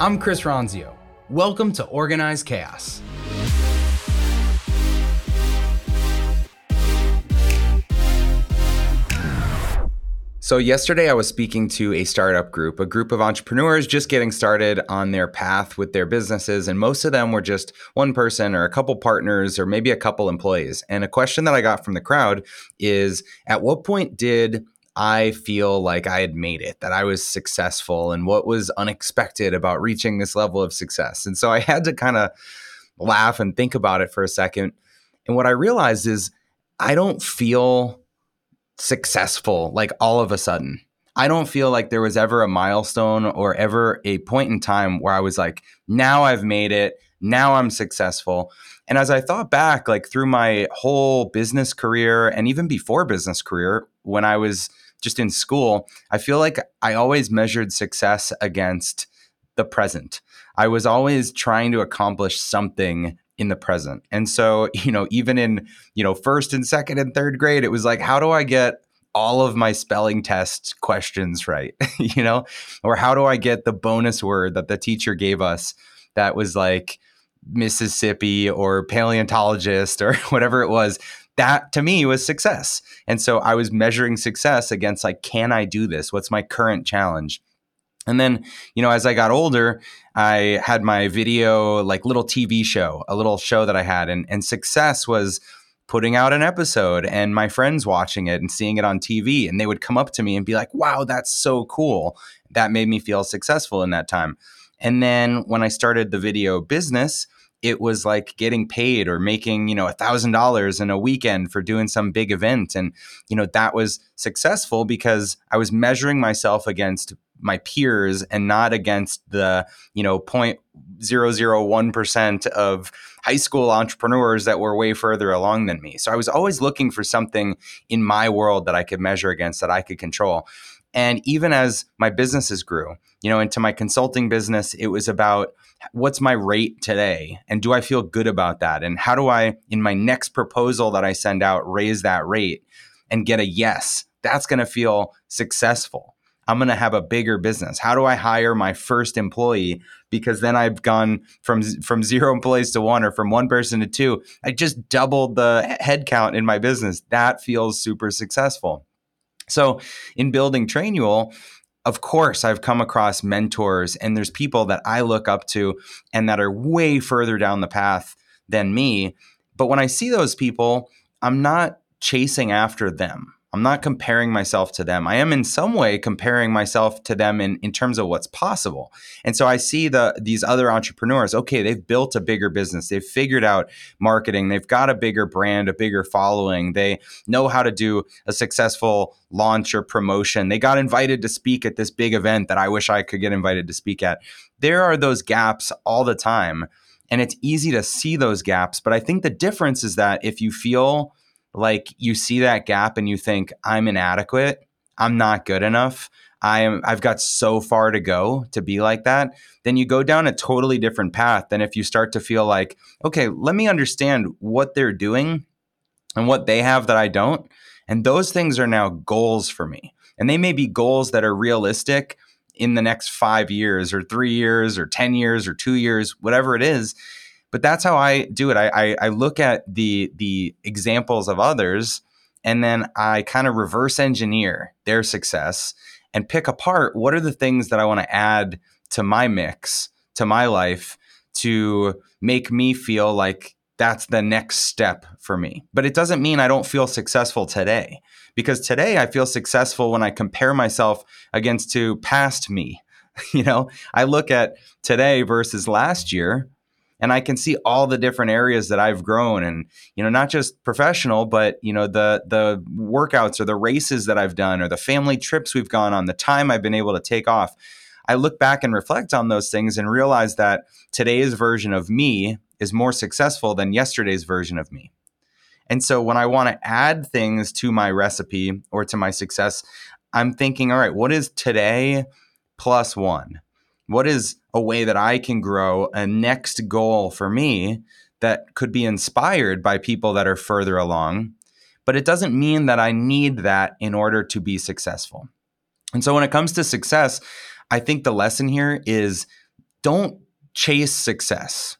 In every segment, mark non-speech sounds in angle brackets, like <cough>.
I'm Chris Ronzio. Welcome to Organized Chaos. So, yesterday I was speaking to a startup group, a group of entrepreneurs just getting started on their path with their businesses. And most of them were just one person or a couple partners or maybe a couple employees. And a question that I got from the crowd is At what point did I feel like I had made it, that I was successful, and what was unexpected about reaching this level of success? And so I had to kind of laugh and think about it for a second. And what I realized is I don't feel successful like all of a sudden. I don't feel like there was ever a milestone or ever a point in time where I was like, now I've made it. Now I'm successful. And as I thought back, like through my whole business career and even before business career, when I was just in school, I feel like I always measured success against the present. I was always trying to accomplish something in the present. And so, <laughs> you know, even in, you know, first and second and third grade, it was like, how do I get all of my spelling test questions right? <laughs> you know, or how do I get the bonus word that the teacher gave us that was like Mississippi or paleontologist or <laughs> whatever it was? That to me was success. And so I was measuring success against like, can I do this? What's my current challenge? And then, you know, as I got older, I had my video, like little TV show, a little show that I had. And, and success was putting out an episode and my friends watching it and seeing it on TV. And they would come up to me and be like, wow, that's so cool. That made me feel successful in that time. And then when I started the video business, it was like getting paid or making you know a thousand dollars in a weekend for doing some big event. And you know that was successful because i was measuring myself against my peers and not against the you know 0.001% of high school entrepreneurs that were way further along than me. So i was always looking for something in my world that i could measure against that i could control and even as my businesses grew you know into my consulting business it was about what's my rate today? And do i feel good about that? And how do i in my next proposal that i send out raise that rate and get a yes? That's going to feel successful. I'm going to have a bigger business. How do i hire my first employee? Because then i've gone from from zero employees to one or from one person to two. I just doubled the headcount in my business. That feels super successful so in building trainual of course, I've come across mentors and there's people that I look up to and that are way further down the path than me. But when I see those people, I'm not chasing after them. I'm not comparing myself to them. I am in some way comparing myself to them in, in terms of what's possible. And so I see the these other entrepreneurs, okay, they've built a bigger business. They've figured out marketing. They've got a bigger brand, a bigger following. They know how to do a successful launch or promotion. They got invited to speak at this big event that I wish I could get invited to speak at. There are those gaps all the time. And it's easy to see those gaps. But I think the difference is that if you feel like you see that gap and you think i'm inadequate. I'm not good enough. I am i've got so far to go to be like that then you go down a totally different path than if you start to feel like okay let me understand what they're doing and what they have that i don't. And those things are now goals for me. And they may be goals that are realistic in the next five years or three years or 10 years or two years, whatever it is but that's how I do it. I, I, I look at the the examples of others, and then I kind of reverse engineer their success and pick apart what are the things that I want to add to my mix, to my life, to make me feel like that's the next step for me. But it doesn't mean I don't feel successful today because today I feel successful when I compare myself against to past me. <laughs> you know, I look at today versus last year and I can see all the different areas that I've grown and you know not just professional but you know the the workouts or the races that I've done or the family trips we've gone on the time I've been able to take off. I look back and reflect on those things and realize that today's version of me is more successful than yesterday's version of me. And so when I want to add things to my recipe or to my success I'm thinking all right what is today plus 1 what is a way that I can grow a next goal for me that could be inspired by people that are further along? But it doesn't mean that I need that in order to be successful. And so when it comes to success, I think the lesson here is don't chase success.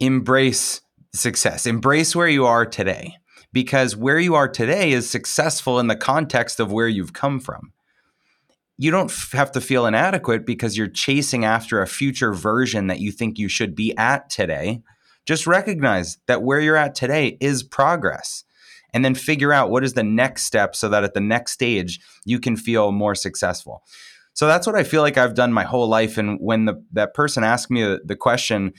Embrace success. Embrace where you are today because where you are today is successful in the context of where you've come from. You don't have to feel inadequate because you're chasing after a future version that you think you should be at today. Just recognize that where you're at today is progress and then figure out what is the next step so that at the next stage you can feel more successful. So that's what I feel like I've done my whole life. And when the, that person asked me the, the question,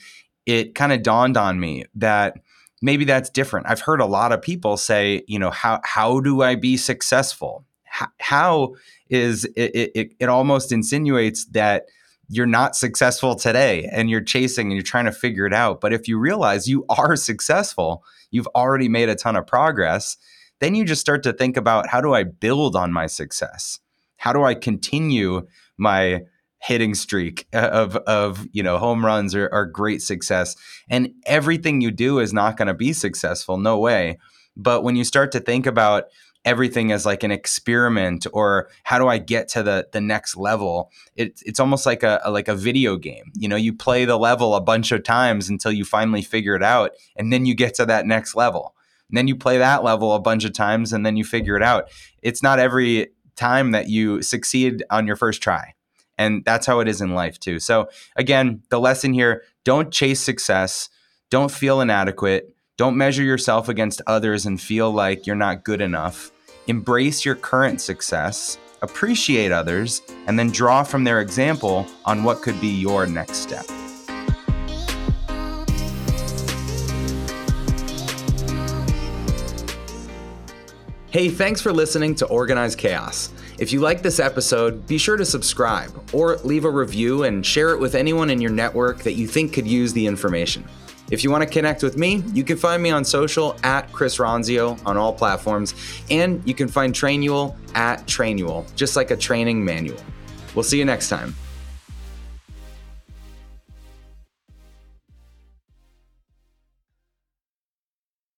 it kind of dawned on me that maybe that's different. I've heard a lot of people say, you know, how how do I be successful? How, how is it, it? It almost insinuates that you're not successful today and you're chasing and you're trying to figure it out. But if you realize you <laughs> are successful, you've already made a ton of progress, then you just start to think about how do I build on my success? How do I continue my hitting streak <laughs> of of you know home runs or, or great success and everything you do is not going to be successful no way but when you start to think about everything as like an experiment or how do I get to the the next level? It, it's almost like a, a, like a video game. You know you play the level a bunch of times until you finally figure it out and then you get to that next level. And then you play that level a bunch of times and then you figure it out. It's not every time that you succeed on your first try and that's how it is in life too. So, again, the lesson here don't chase success, don't feel inadequate, don't measure yourself against others and feel like you're not good enough. Embrace your current success, appreciate others, and then draw from their example on what could be your next step. Hey, thanks for listening to Organized Chaos. If you like this episode, be sure to subscribe or leave a review and share it with anyone in your network that you think could use the information. If you want to connect with me, you can find me on social at Chris Ronzio on all platforms, and you can find Trainual at Trainual, just like a training manual. We'll see you next time.